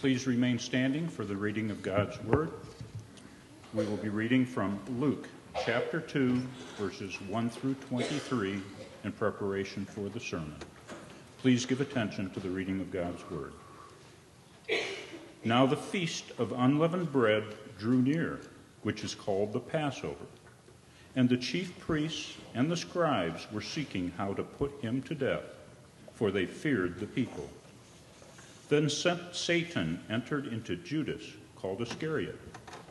Please remain standing for the reading of God's Word. We will be reading from Luke chapter 2, verses 1 through 23 in preparation for the sermon. Please give attention to the reading of God's Word. Now the feast of unleavened bread drew near, which is called the Passover. And the chief priests and the scribes were seeking how to put him to death, for they feared the people. Then Satan entered into Judas, called Iscariot,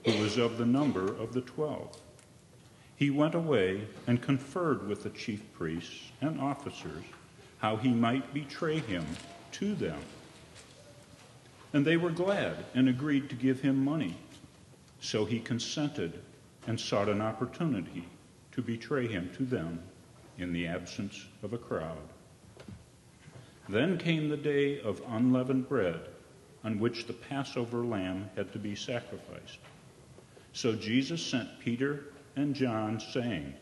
who was of the number of the twelve. He went away and conferred with the chief priests and officers how he might betray him to them. And they were glad and agreed to give him money. So he consented and sought an opportunity to betray him to them in the absence of a crowd. Then came the day of unleavened bread, on which the Passover lamb had to be sacrificed. So Jesus sent Peter and John, saying,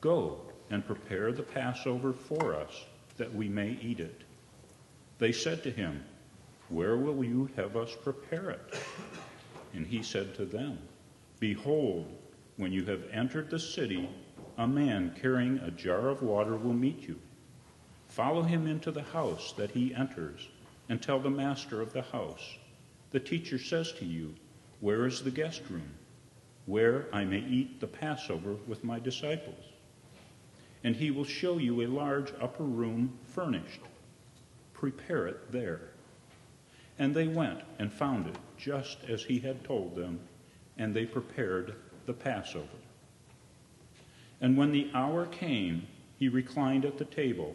Go and prepare the Passover for us, that we may eat it. They said to him, Where will you have us prepare it? And he said to them, Behold, when you have entered the city, a man carrying a jar of water will meet you. Follow him into the house that he enters, and tell the master of the house, The teacher says to you, Where is the guest room, where I may eat the Passover with my disciples? And he will show you a large upper room furnished. Prepare it there. And they went and found it just as he had told them, and they prepared the Passover. And when the hour came, he reclined at the table,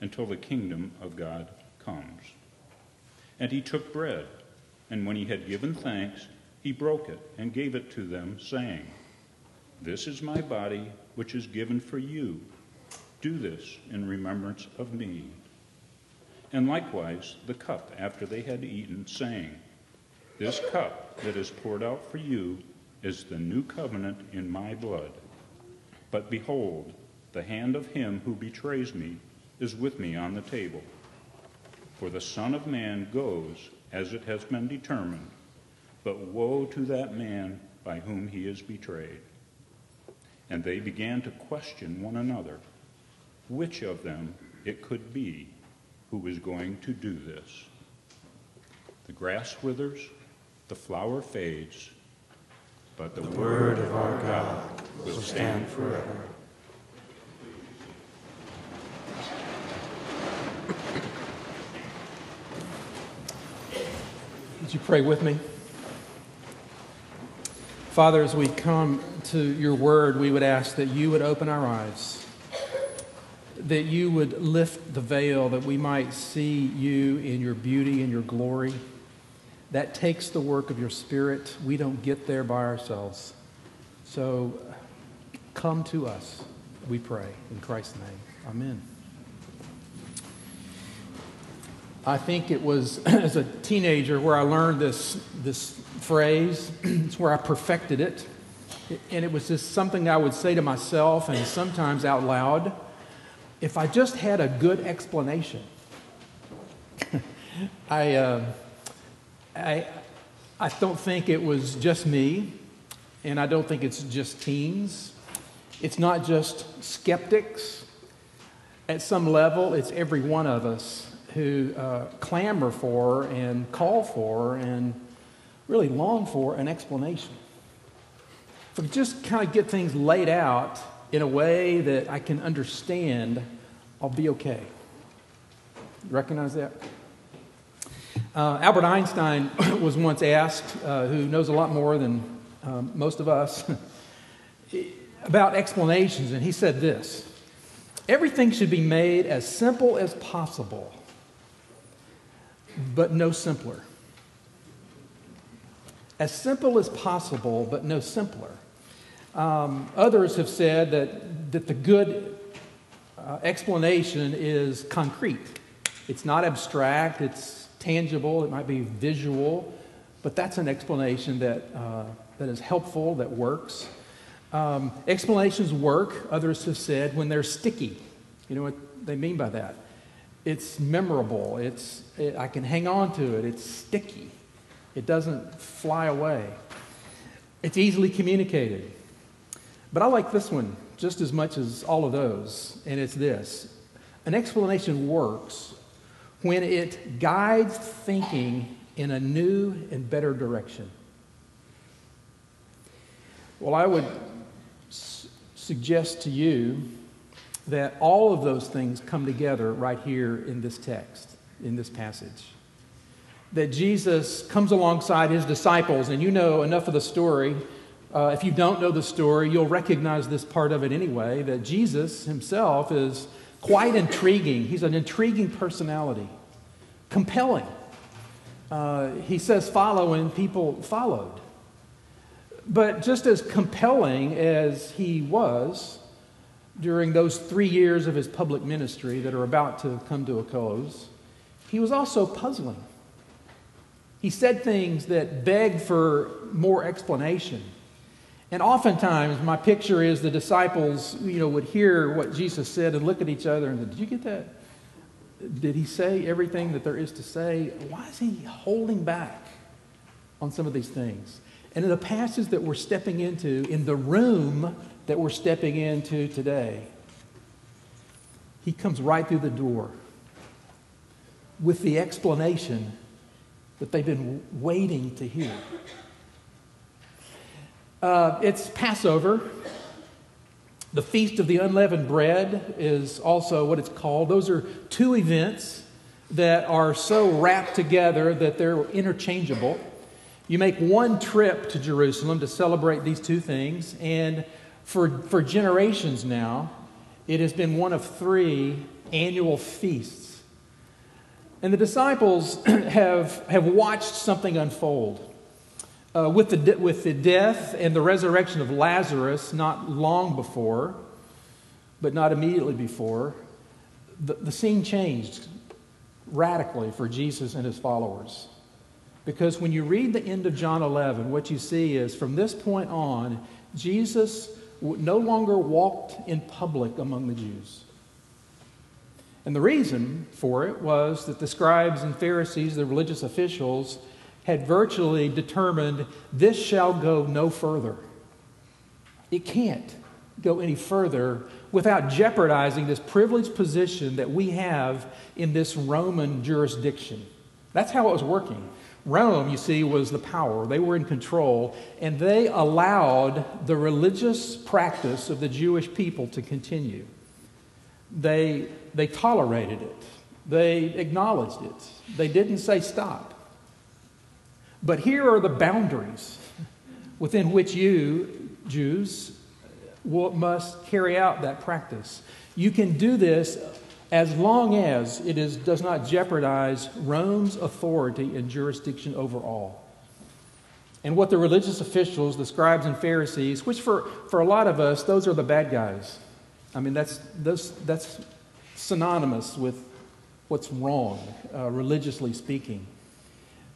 until the kingdom of God comes. And he took bread, and when he had given thanks, he broke it and gave it to them, saying, This is my body, which is given for you. Do this in remembrance of me. And likewise the cup after they had eaten, saying, This cup that is poured out for you is the new covenant in my blood. But behold, the hand of him who betrays me is with me on the table. For the Son of Man goes as it has been determined, but woe to that man by whom he is betrayed. And they began to question one another which of them it could be who was going to do this. The grass withers, the flower fades, but the, the word of our God will stand forever. You pray with me? Father, as we come to your word, we would ask that you would open our eyes, that you would lift the veil, that we might see you in your beauty and your glory. That takes the work of your spirit. We don't get there by ourselves. So come to us, we pray. In Christ's name, amen. I think it was as a teenager where I learned this, this phrase. it's where I perfected it. And it was just something I would say to myself and sometimes out loud. If I just had a good explanation, I, uh, I, I don't think it was just me, and I don't think it's just teens. It's not just skeptics. At some level, it's every one of us who uh, clamor for and call for and really long for an explanation. If we just kind of get things laid out in a way that I can understand, I'll be okay. Recognize that? Uh, Albert Einstein was once asked, uh, who knows a lot more than um, most of us, about explanations, and he said this Everything should be made as simple as possible but no simpler. as simple as possible, but no simpler. Um, others have said that, that the good uh, explanation is concrete. It's not abstract, it's tangible, it might be visual, but that's an explanation that, uh, that is helpful, that works. Um, explanations work, others have said, when they're sticky. You know what they mean by that? It's memorable, it's, it, I can hang on to it, it's sticky, it doesn't fly away, it's easily communicated. But I like this one just as much as all of those, and it's this. An explanation works when it guides thinking in a new and better direction. Well, I would s- suggest to you that all of those things come together right here in this text, in this passage. That Jesus comes alongside his disciples, and you know enough of the story uh, if you don't know the story, you'll recognize this part of it anyway that Jesus himself is quite intriguing. He's an intriguing personality, compelling. Uh, he says, follow, and people followed. But just as compelling as he was during those three years of his public ministry that are about to come to a close, he was also puzzling. He said things that begged for more explanation. And oftentimes, my picture is the disciples, you know, would hear what Jesus said and look at each other and say, Did you get that? Did he say everything that there is to say? Why is he holding back on some of these things? And in the passage that we're stepping into, in the room that we're stepping into today, he comes right through the door with the explanation that they've been waiting to hear. Uh, it's Passover. The Feast of the Unleavened Bread is also what it's called. Those are two events that are so wrapped together that they're interchangeable. You make one trip to Jerusalem to celebrate these two things, and for, for generations now, it has been one of three annual feasts. And the disciples have, have watched something unfold. Uh, with, the with the death and the resurrection of Lazarus, not long before, but not immediately before, the, the scene changed radically for Jesus and his followers. Because when you read the end of John 11, what you see is from this point on, Jesus no longer walked in public among the Jews. And the reason for it was that the scribes and Pharisees, the religious officials, had virtually determined this shall go no further. It can't go any further without jeopardizing this privileged position that we have in this Roman jurisdiction. That's how it was working. Rome, you see, was the power. They were in control, and they allowed the religious practice of the Jewish people to continue. They, they tolerated it, they acknowledged it, they didn't say stop. But here are the boundaries within which you, Jews, must carry out that practice. You can do this as long as it is, does not jeopardize Rome's authority and jurisdiction over all. And what the religious officials, the scribes and Pharisees, which for, for a lot of us, those are the bad guys. I mean, that's, that's, that's synonymous with what's wrong, uh, religiously speaking.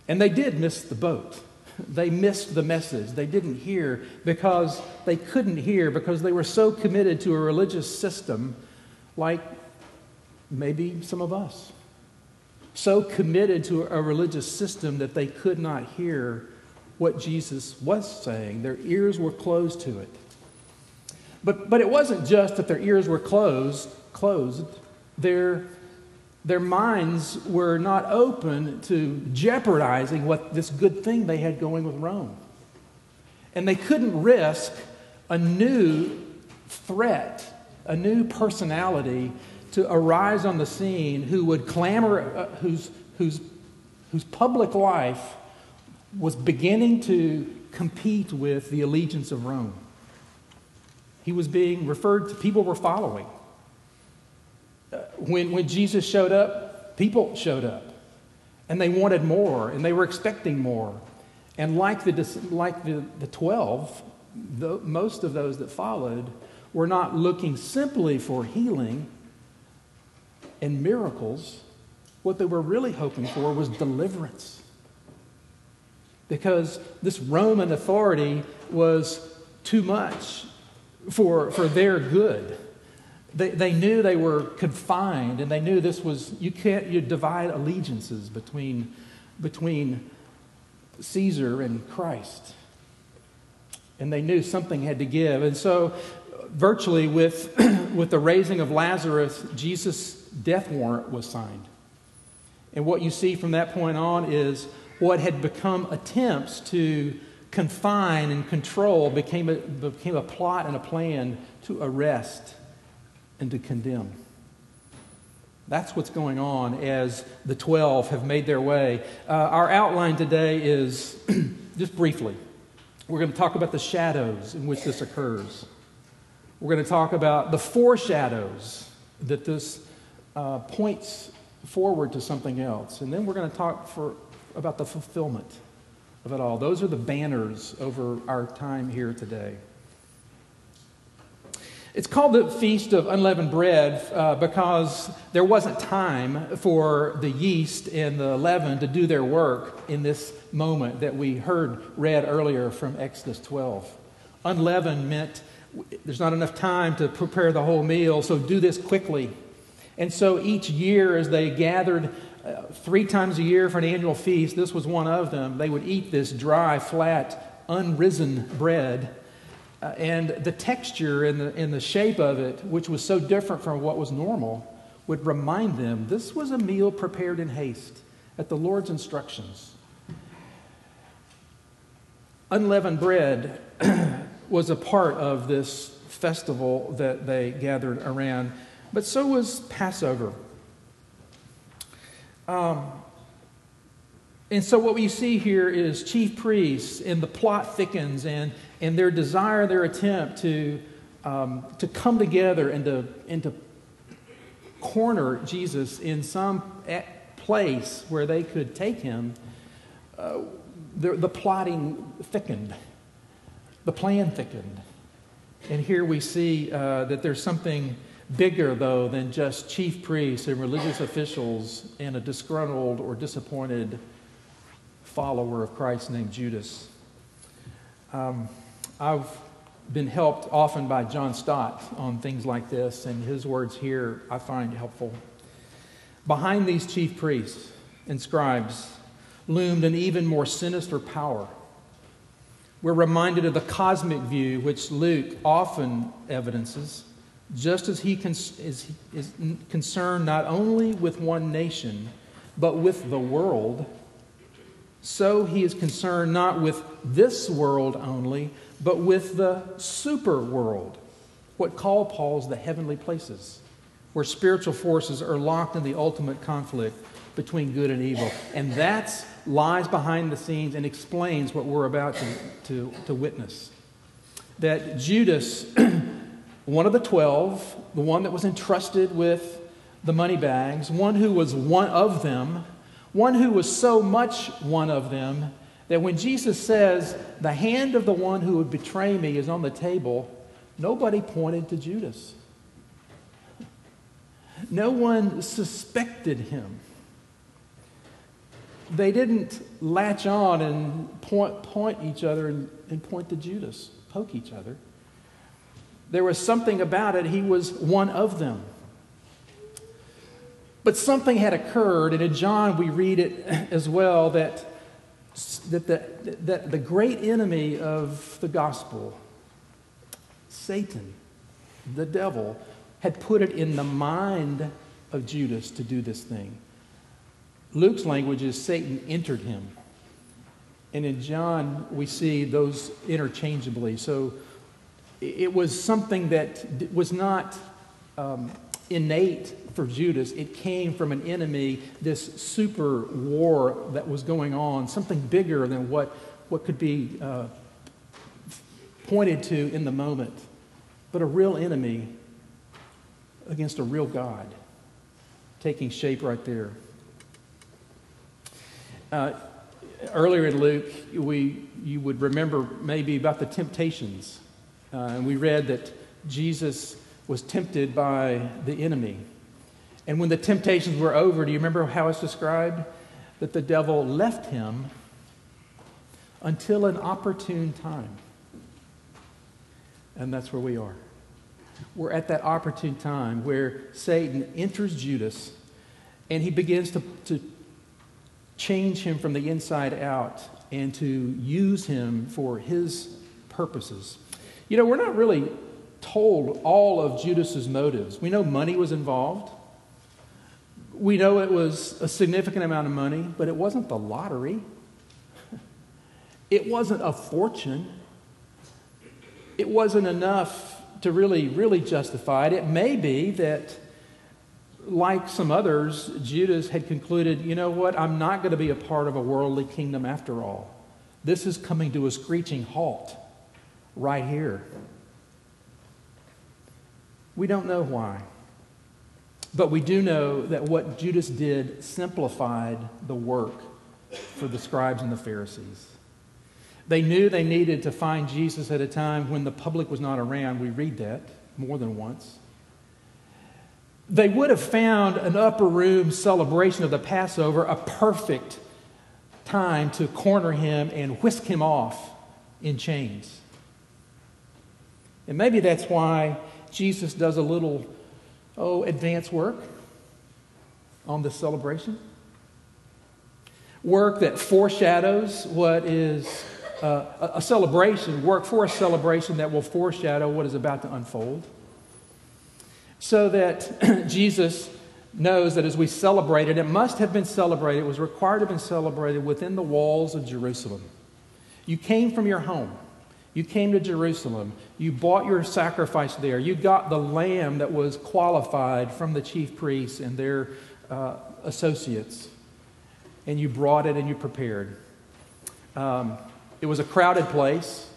And they did miss the boat. They missed the message. They didn't hear because they couldn't hear because they were so committed to a religious system like maybe some of us. So committed to a religious system that they could not hear what Jesus was saying. Their ears were closed to it. But, but it wasn't just that their ears were closed, closed. Their their minds were not open to jeopardizing what this good thing they had going with Rome. And they couldn't risk a new threat, a new personality to arise on the scene who would clamor, uh, whose, whose, whose public life was beginning to compete with the allegiance of Rome. He was being referred to, people were following when, when Jesus showed up, people showed up. And they wanted more, and they were expecting more. And like the, like the, the 12, the, most of those that followed were not looking simply for healing and miracles. What they were really hoping for was deliverance. Because this Roman authority was too much for, for their good. They, they knew they were confined, and they knew this was, you can't you divide allegiances between, between Caesar and Christ. And they knew something had to give. And so, virtually, with, with the raising of Lazarus, Jesus' death warrant was signed. And what you see from that point on is what had become attempts to confine and control became a, became a plot and a plan to arrest and to condemn. That's what's going on as the 12 have made their way. Uh, our outline today is just briefly, we're going to talk about the shadows in which this occurs. We're going to talk about the foreshadows that this uh, points forward to something else. And then we're going to talk for, about the fulfillment of it all. Those are the banners over our time here today. It's called the Feast of Unleavened Bread uh, because there wasn't time for the yeast and the leaven to do their work in this moment that we heard read earlier from Exodus 12. Unleavened meant there's not enough time to prepare the whole meal, so do this quickly. And so each year, as they gathered uh, three times a year for an annual feast, this was one of them, they would eat this dry, flat, unrisen bread uh, and the texture and the, and the shape of it, which was so different from what was normal, would remind them this was a meal prepared in haste at the Lord's instructions. Unleavened bread was a part of this festival that they gathered around, but so was Passover. Um, and so, what we see here is chief priests, and the plot thickens, and, and their desire, their attempt to, um, to come together and to, and to corner Jesus in some place where they could take him, uh, the, the plotting thickened, the plan thickened. And here we see uh, that there's something bigger, though, than just chief priests and religious officials and a disgruntled or disappointed follower of Christ named Judas. Um, I've been helped often by John Stott on things like this, and his words here I find helpful. Behind these chief priests and scribes loomed an even more sinister power. We're reminded of the cosmic view which Luke often evidences, just as he is, is concerned not only with one nation, but with the world so he is concerned not with this world only, but with the super world, what Paul calls the heavenly places, where spiritual forces are locked in the ultimate conflict between good and evil. And that lies behind the scenes and explains what we're about to, to, to witness. That Judas, one of the twelve, the one that was entrusted with the money bags, one who was one of them, one who was so much one of them that when Jesus says, The hand of the one who would betray me is on the table, nobody pointed to Judas. No one suspected him. They didn't latch on and point, point each other and, and point to Judas, poke each other. There was something about it, he was one of them. But something had occurred, and in John we read it as well that, that, the, that the great enemy of the gospel, Satan, the devil, had put it in the mind of Judas to do this thing. Luke's language is Satan entered him. And in John, we see those interchangeably. So it was something that was not um, innate for Judas. It came from an enemy, this super war that was going on, something bigger than what, what could be uh, pointed to in the moment, but a real enemy against a real God taking shape right there. Uh, earlier in Luke, we, you would remember maybe about the temptations. Uh, and we read that Jesus was tempted by the enemy. And when the temptations were over, do you remember how it's described? That the devil left him until an opportune time. And that's where we are. We're at that opportune time where Satan enters Judas and he begins to, to change him from the inside out and to use him for his purposes. You know, we're not really told all of Judas's motives. We know money was involved. We know it was a significant amount of money, but it wasn't the lottery. It wasn't a fortune. It wasn't enough to really, really justify it. It may be that, like some others, Judas had concluded, you know what, I'm not going to be a part of a worldly kingdom after all. This is coming to a screeching halt right here. We don't know why. But we do know that what Judas did simplified the work for the scribes and the Pharisees. They knew they needed to find Jesus at a time when the public was not around. We read that more than once. They would have found an upper room celebration of the Passover a perfect time to corner him and whisk him off in chains. And maybe that's why Jesus does a little, oh, advance work on this celebration. Work that foreshadows what is uh, a celebration, work for a celebration that will foreshadow what is about to unfold. So that Jesus knows that as we celebrate it, it must have been celebrated, it was required to have been celebrated within the walls of Jerusalem. You came from your home. You came to Jerusalem. You bought your sacrifice there. You got the lamb that was qualified from the chief priests and their uh, associates. And you brought it and you prepared. Um, it was a crowded place.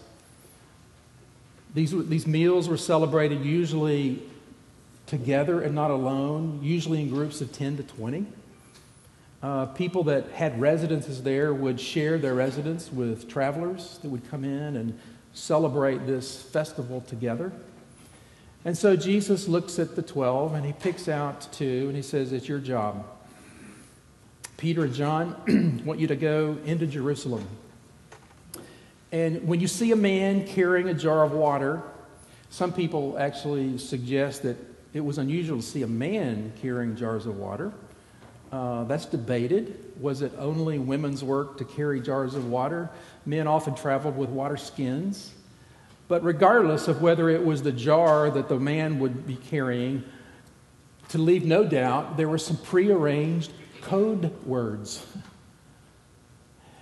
These, these meals were celebrated usually together and not alone, usually in groups of 10 to 20. Uh, people that had residences there would share their residence with travelers that would come in and celebrate this festival together. And so Jesus looks at the 12 and he picks out two and he says, It's your job. Peter and John want you to go into Jerusalem and when you see a man carrying a jar of water, some people actually suggest that it was unusual to see a man carrying jars of water. Uh, that's debated. Was it only women's work to carry jars of water? Men often traveled with water skins. But regardless of whether it was the jar that the man would be carrying, to leave no doubt, there were some prearranged code words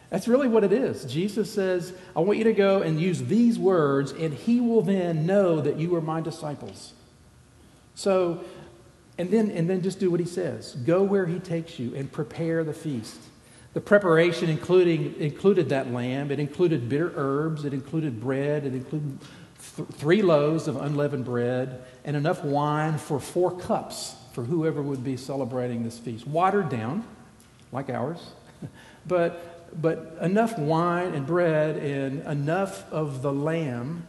that's really what it is. Jesus says, I want you to go and use these words, and he will then know that you are my disciples. So, and then, and then just do what he says go where he takes you and prepare the feast. The preparation including, included that lamb, it included bitter herbs, it included bread, it included th- three loaves of unleavened bread, and enough wine for four cups for whoever would be celebrating this feast. Watered down, like ours, but but enough wine and bread and enough of the lamb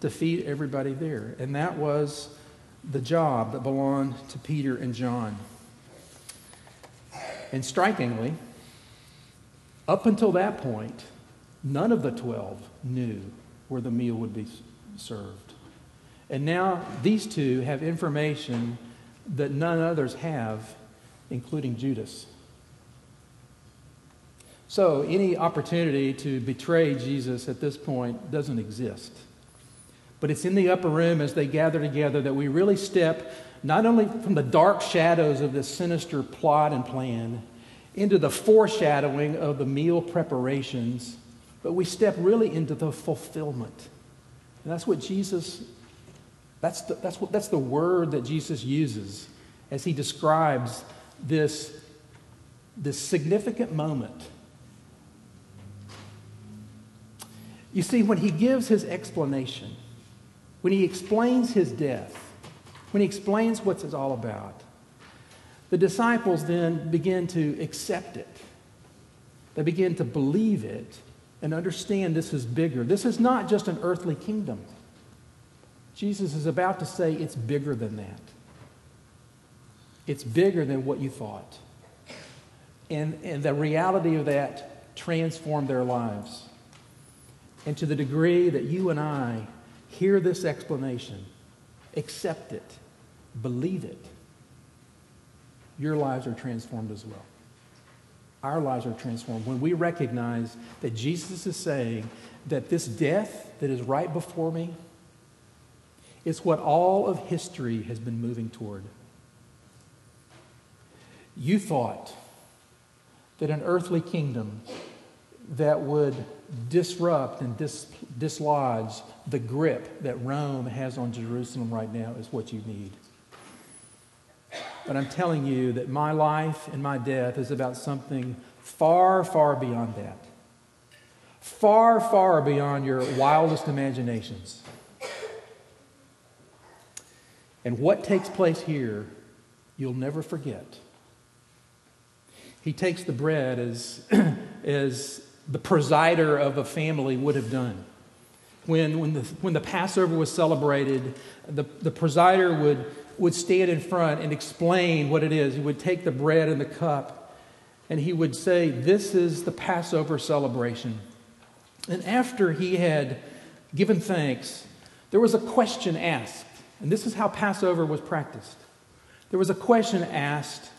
to feed everybody there. And that was the job that belonged to Peter and John. And strikingly, up until that point, none of the 12 knew where the meal would be served. And now these two have information that none others have, including Judas. So, any opportunity to betray Jesus at this point doesn't exist. But it's in the upper room as they gather together that we really step not only from the dark shadows of this sinister plot and plan into the foreshadowing of the meal preparations, but we step really into the fulfillment. And that's what Jesus, that's the, that's what, that's the word that Jesus uses as he describes this, this significant moment You see, when he gives his explanation, when he explains his death, when he explains what it's all about, the disciples then begin to accept it. They begin to believe it and understand this is bigger. This is not just an earthly kingdom. Jesus is about to say it's bigger than that. It's bigger than what you thought. And, and the reality of that transformed their lives. And to the degree that you and I hear this explanation, accept it, believe it, your lives are transformed as well. Our lives are transformed when we recognize that Jesus is saying that this death that is right before me is what all of history has been moving toward. You thought that an earthly kingdom that would disrupt and dis- dislodge the grip that Rome has on Jerusalem right now is what you need. But I'm telling you that my life and my death is about something far, far beyond that. Far, far beyond your wildest imaginations. And what takes place here, you'll never forget. He takes the bread as, as the presider of a family would have done. When, when, the, when the Passover was celebrated, the, the presider would, would stand in front and explain what it is. He would take the bread and the cup and he would say, This is the Passover celebration. And after he had given thanks, there was a question asked. And this is how Passover was practiced. There was a question asked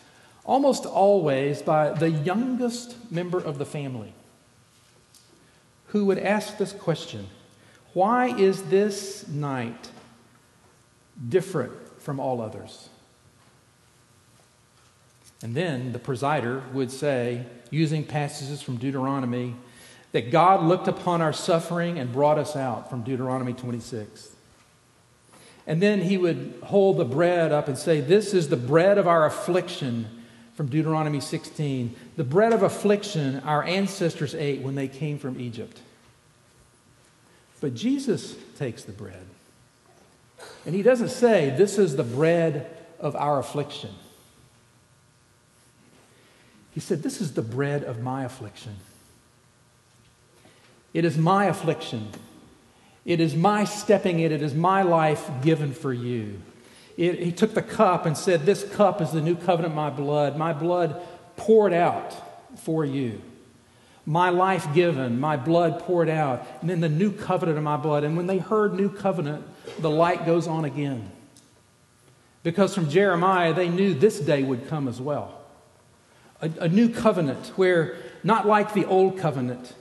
almost always by the youngest member of the family who would ask this question Why is this night different from all others? And then the presider would say, using passages from Deuteronomy, that God looked upon our suffering and brought us out from Deuteronomy 26. And then he would hold the bread up and say, This is the bread of our affliction from Deuteronomy 16. The bread of affliction our ancestors ate when they came from Egypt. But Jesus takes the bread. And he doesn't say, This is the bread of our affliction. He said, This is the bread of my affliction. It is my affliction. It is my stepping in. It is my life given for you. It, he took the cup and said, This cup is the new covenant, my blood. My blood poured out for you. My life given, my blood poured out. And then the new covenant of my blood. And when they heard new covenant, the light goes on again. Because from Jeremiah, they knew this day would come as well. A, a new covenant where, not like the old covenant,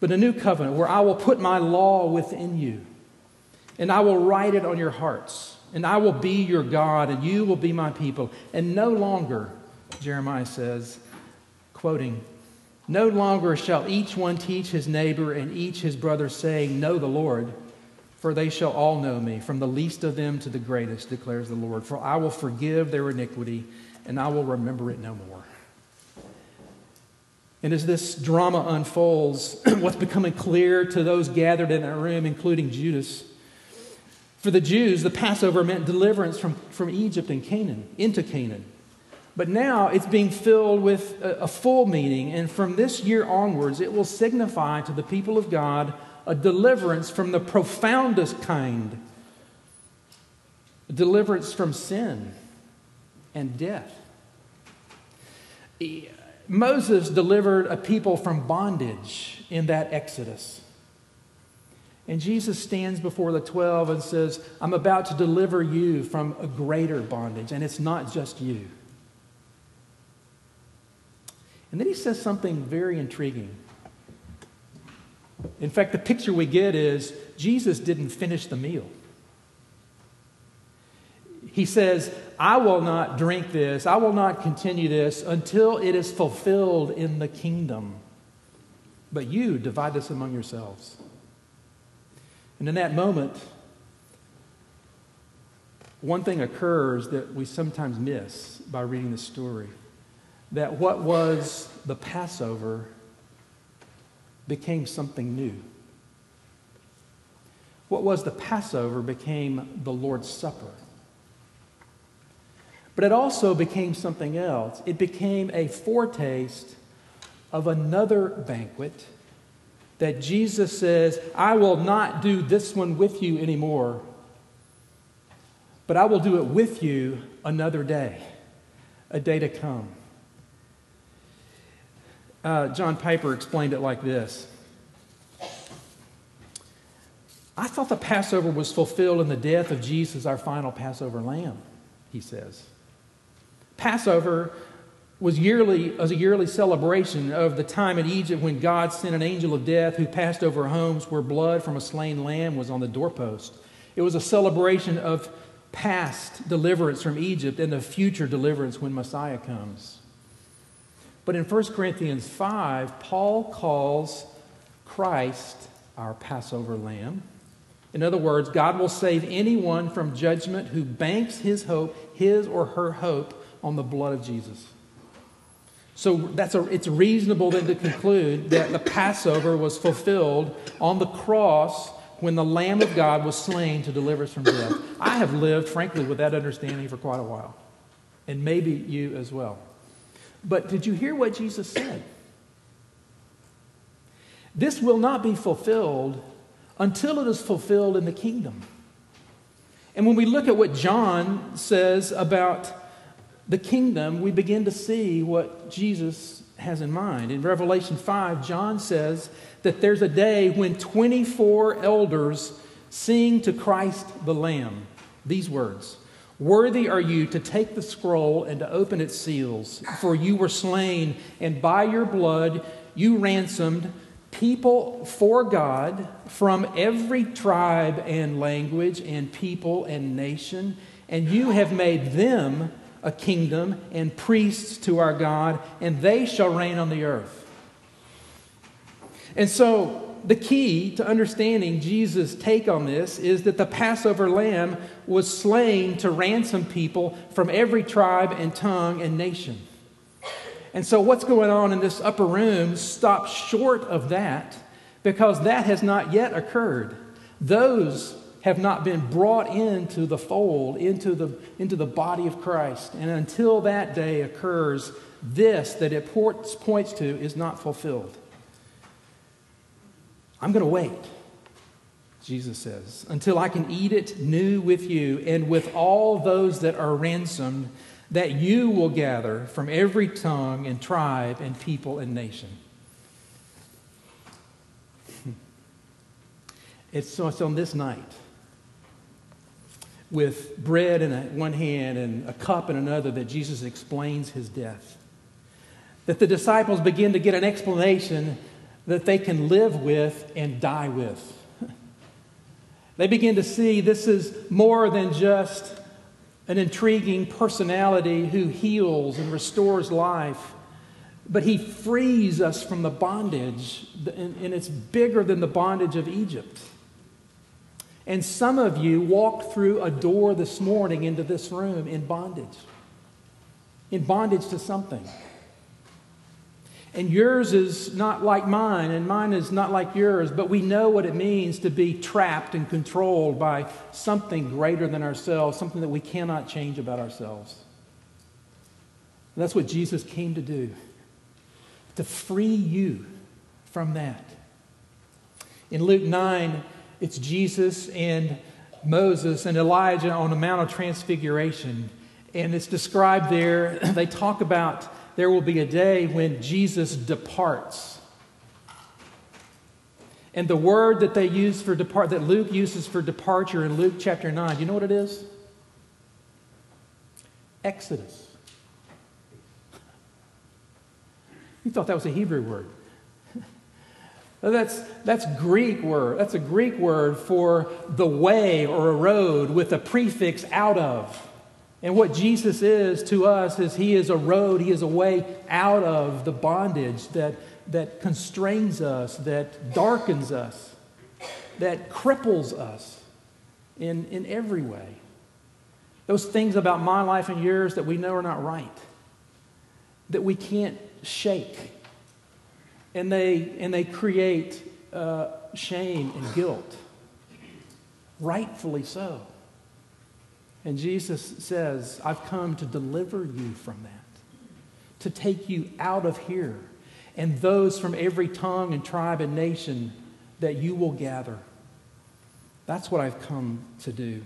but a new covenant where I will put my law within you and I will write it on your hearts, and I will be your God, and you will be my people. And no longer, Jeremiah says, quoting, no longer shall each one teach his neighbor and each his brother, saying, Know the Lord, for they shall all know me, from the least of them to the greatest, declares the Lord. For I will forgive their iniquity, and I will remember it no more. And as this drama unfolds, what's becoming clear to those gathered in that room, including Judas, for the Jews, the Passover meant deliverance from, from Egypt and Canaan, into Canaan. But now it's being filled with a, a full meaning, and from this year onwards, it will signify to the people of God a deliverance from the profoundest kind a deliverance from sin and death. Moses delivered a people from bondage in that Exodus. And Jesus stands before the 12 and says, I'm about to deliver you from a greater bondage, and it's not just you. And then he says something very intriguing. In fact, the picture we get is Jesus didn't finish the meal. He says, I will not drink this, I will not continue this until it is fulfilled in the kingdom. But you divide this among yourselves. And in that moment, one thing occurs that we sometimes miss by reading the story that what was the Passover became something new. What was the Passover became the Lord's Supper. But it also became something else. It became a foretaste of another banquet that Jesus says, I will not do this one with you anymore, but I will do it with you another day, a day to come. Uh, John Piper explained it like this I thought the Passover was fulfilled in the death of Jesus, our final Passover lamb, he says. Passover was yearly was a yearly celebration of the time in Egypt when God sent an angel of death who passed over homes where blood from a slain lamb was on the doorpost. It was a celebration of past deliverance from Egypt and of future deliverance when Messiah comes. But in 1 Corinthians 5, Paul calls Christ our Passover lamb. In other words, God will save anyone from judgment who banks his hope, his or her hope, on the blood of Jesus. So that's a, it's reasonable then to conclude that the Passover was fulfilled on the cross when the Lamb of God was slain to deliver us from death. I have lived, frankly, with that understanding for quite a while, and maybe you as well. But did you hear what Jesus said? This will not be fulfilled until it is fulfilled in the kingdom. And when we look at what John says about the kingdom, we begin to see what Jesus has in mind. In Revelation 5, John says that there's a day when 24 elders sing to Christ the Lamb these words Worthy are you to take the scroll and to open its seals, for you were slain, and by your blood you ransomed people for God from every tribe and language and people and nation, and you have made them a kingdom and priests to our God, and they shall reign on the earth. And so, the key to understanding Jesus' take on this is that the Passover lamb was slain to ransom people from every tribe and tongue and nation. And so, what's going on in this upper room stops short of that because that has not yet occurred. Those have not been brought into the fold, into the, into the body of Christ. And until that day occurs, this that it points to is not fulfilled. I'm going to wait, Jesus says, until I can eat it new with you and with all those that are ransomed that you will gather from every tongue and tribe and people and nation. It's, so it's on this night with bread in one hand and a cup in another that Jesus explains his death. That the disciples begin to get an explanation that they can live with and die with. They begin to see this is more than just an intriguing personality who heals and restores life, but he frees us from the bondage, and it's bigger than the bondage of Egypt. And some of you walked through a door this morning into this room in bondage, in bondage to something. And yours is not like mine, and mine is not like yours, but we know what it means to be trapped and controlled by something greater than ourselves, something that we cannot change about ourselves. And that's what Jesus came to do to free you from that. In Luke 9, it's Jesus and Moses and Elijah on the Mount of Transfiguration. And it's described there, they talk about there will be a day when Jesus departs. And the word that they use for depart that Luke uses for departure in Luke chapter 9, do you know what it is? Exodus. You thought that was a Hebrew word. That's, that's Greek word. That's a Greek word for the way or a road with a prefix out of. And what Jesus is to us is he is a road, he is a way out of the bondage that, that constrains us, that darkens us, that cripples us in, in every way. Those things about my life and yours that we know are not right, that we can't shake and they, and they create uh, shame and guilt. Rightfully so. And Jesus says, I've come to deliver you from that, to take you out of here, and those from every tongue and tribe and nation that you will gather. That's what I've come to do.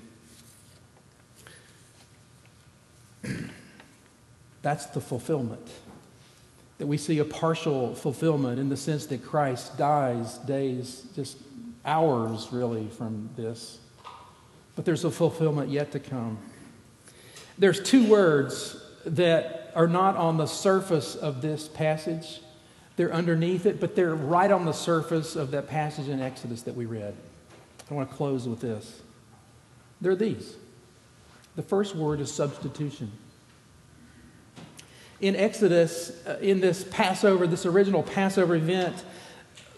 That's the fulfillment. That we see a partial fulfillment in the sense that Christ dies days, just hours really from this. But there's a fulfillment yet to come. There's two words that are not on the surface of this passage. They're underneath it, but they're right on the surface of that passage in Exodus that we read. I want to close with this. They're these. The first word is substitution. In Exodus, uh, in this Passover, this original Passover event,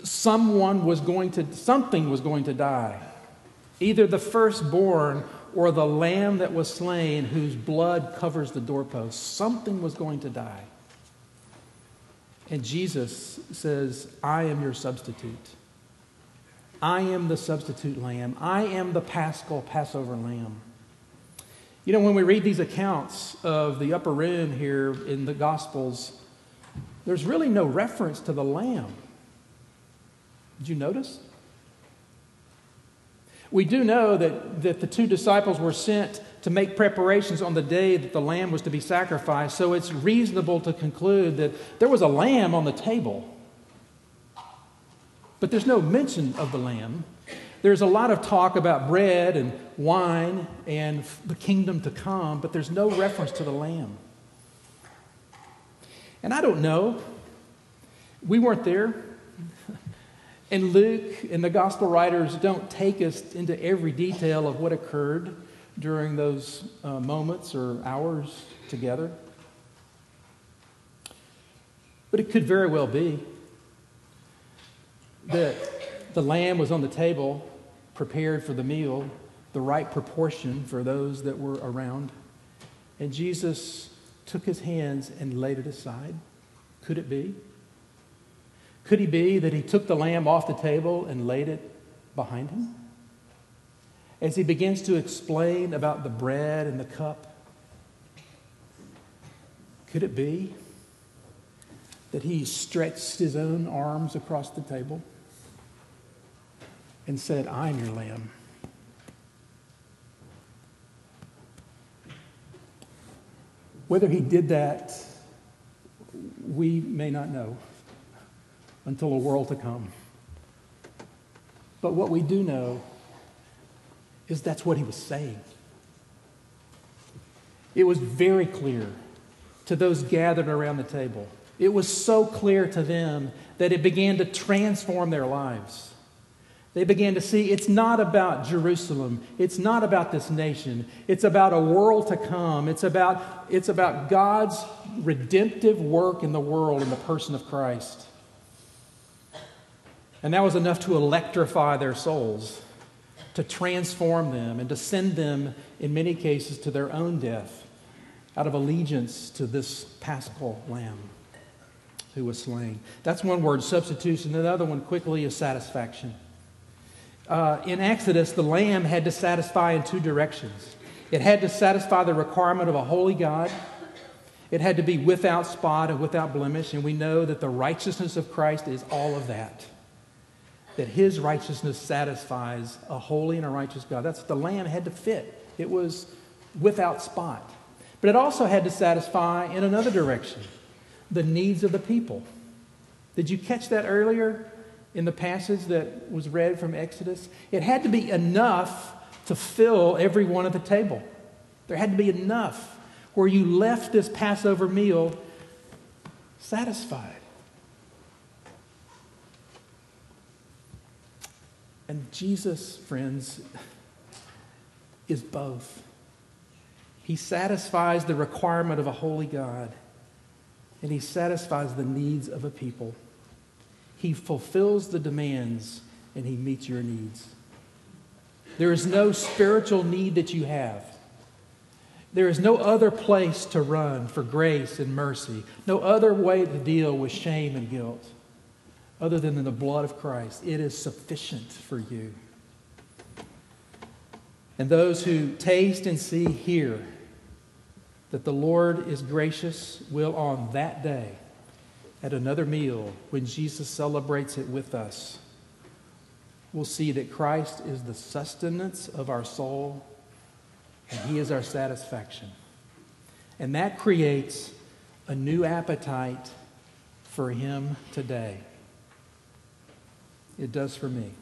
someone was going to, something was going to die. Either the firstborn or the lamb that was slain, whose blood covers the doorpost. Something was going to die. And Jesus says, I am your substitute. I am the substitute lamb. I am the paschal Passover lamb. You know, when we read these accounts of the upper room here in the Gospels, there's really no reference to the lamb. Did you notice? We do know that, that the two disciples were sent to make preparations on the day that the lamb was to be sacrificed, so it's reasonable to conclude that there was a lamb on the table. But there's no mention of the lamb. There's a lot of talk about bread and wine and the kingdom to come, but there's no reference to the lamb. And I don't know. We weren't there. And Luke and the gospel writers don't take us into every detail of what occurred during those uh, moments or hours together. But it could very well be that the lamb was on the table, prepared for the meal, the right proportion for those that were around, and Jesus took his hands and laid it aside. Could it be? Could he be that he took the lamb off the table and laid it behind him? As he begins to explain about the bread and the cup, could it be that he stretched his own arms across the table and said, I'm your lamb? Whether he did that, we may not know until a world to come. But what we do know is that's what he was saying. It was very clear to those gathered around the table. It was so clear to them that it began to transform their lives. They began to see it's not about Jerusalem. It's not about this nation. It's about a world to come. It's about, it's about God's redemptive work in the world in the person of Christ. And that was enough to electrify their souls, to transform them, and to send them, in many cases, to their own death out of allegiance to this paschal lamb who was slain. That's one word, substitution. Another one, quickly, is satisfaction. Uh, in Exodus, the lamb had to satisfy in two directions. It had to satisfy the requirement of a holy God. It had to be without spot and without blemish, and we know that the righteousness of Christ is all of that that his righteousness satisfies a holy and a righteous God. That's what the lamb had to fit. It was without spot. But it also had to satisfy in another direction the needs of the people. Did you catch that earlier in the passage that was read from Exodus? It had to be enough to fill everyone at the table. There had to be enough where you left this Passover meal satisfied. And Jesus, friends, is both. He satisfies the requirement of a holy God, and he satisfies the needs of a people. He fulfills the demands, and he meets your needs. There is no spiritual need that you have. There is no other place to run for grace and mercy, no other way to deal with shame and guilt other than in the blood of Christ. It is sufficient for you. And those who taste and see here that the Lord is gracious will on that day at another meal, when Jesus celebrates it with us, we'll see that Christ is the sustenance of our soul and He is our satisfaction. And that creates a new appetite for Him today. It does for me.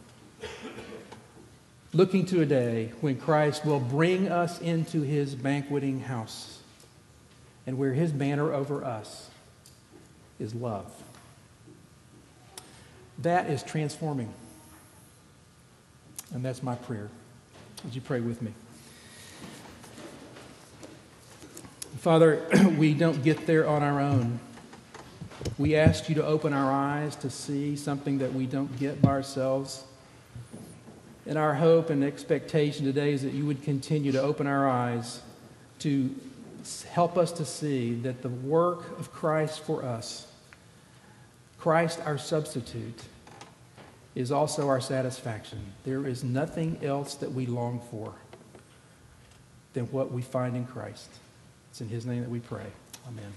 Looking to a day when Christ will bring us into His banqueting house and where His banner over us is love. That is transforming. And that's my prayer. Would you pray with me? Father, we don't get there on our own. We ask you to open our eyes to see something that we don't get by ourselves. And our hope and expectation today is that you would continue to open our eyes to help us to see that the work of Christ for us, Christ our substitute, is also our satisfaction. There is nothing else that we long for than what we find in Christ. It's in His name that we pray. Amen.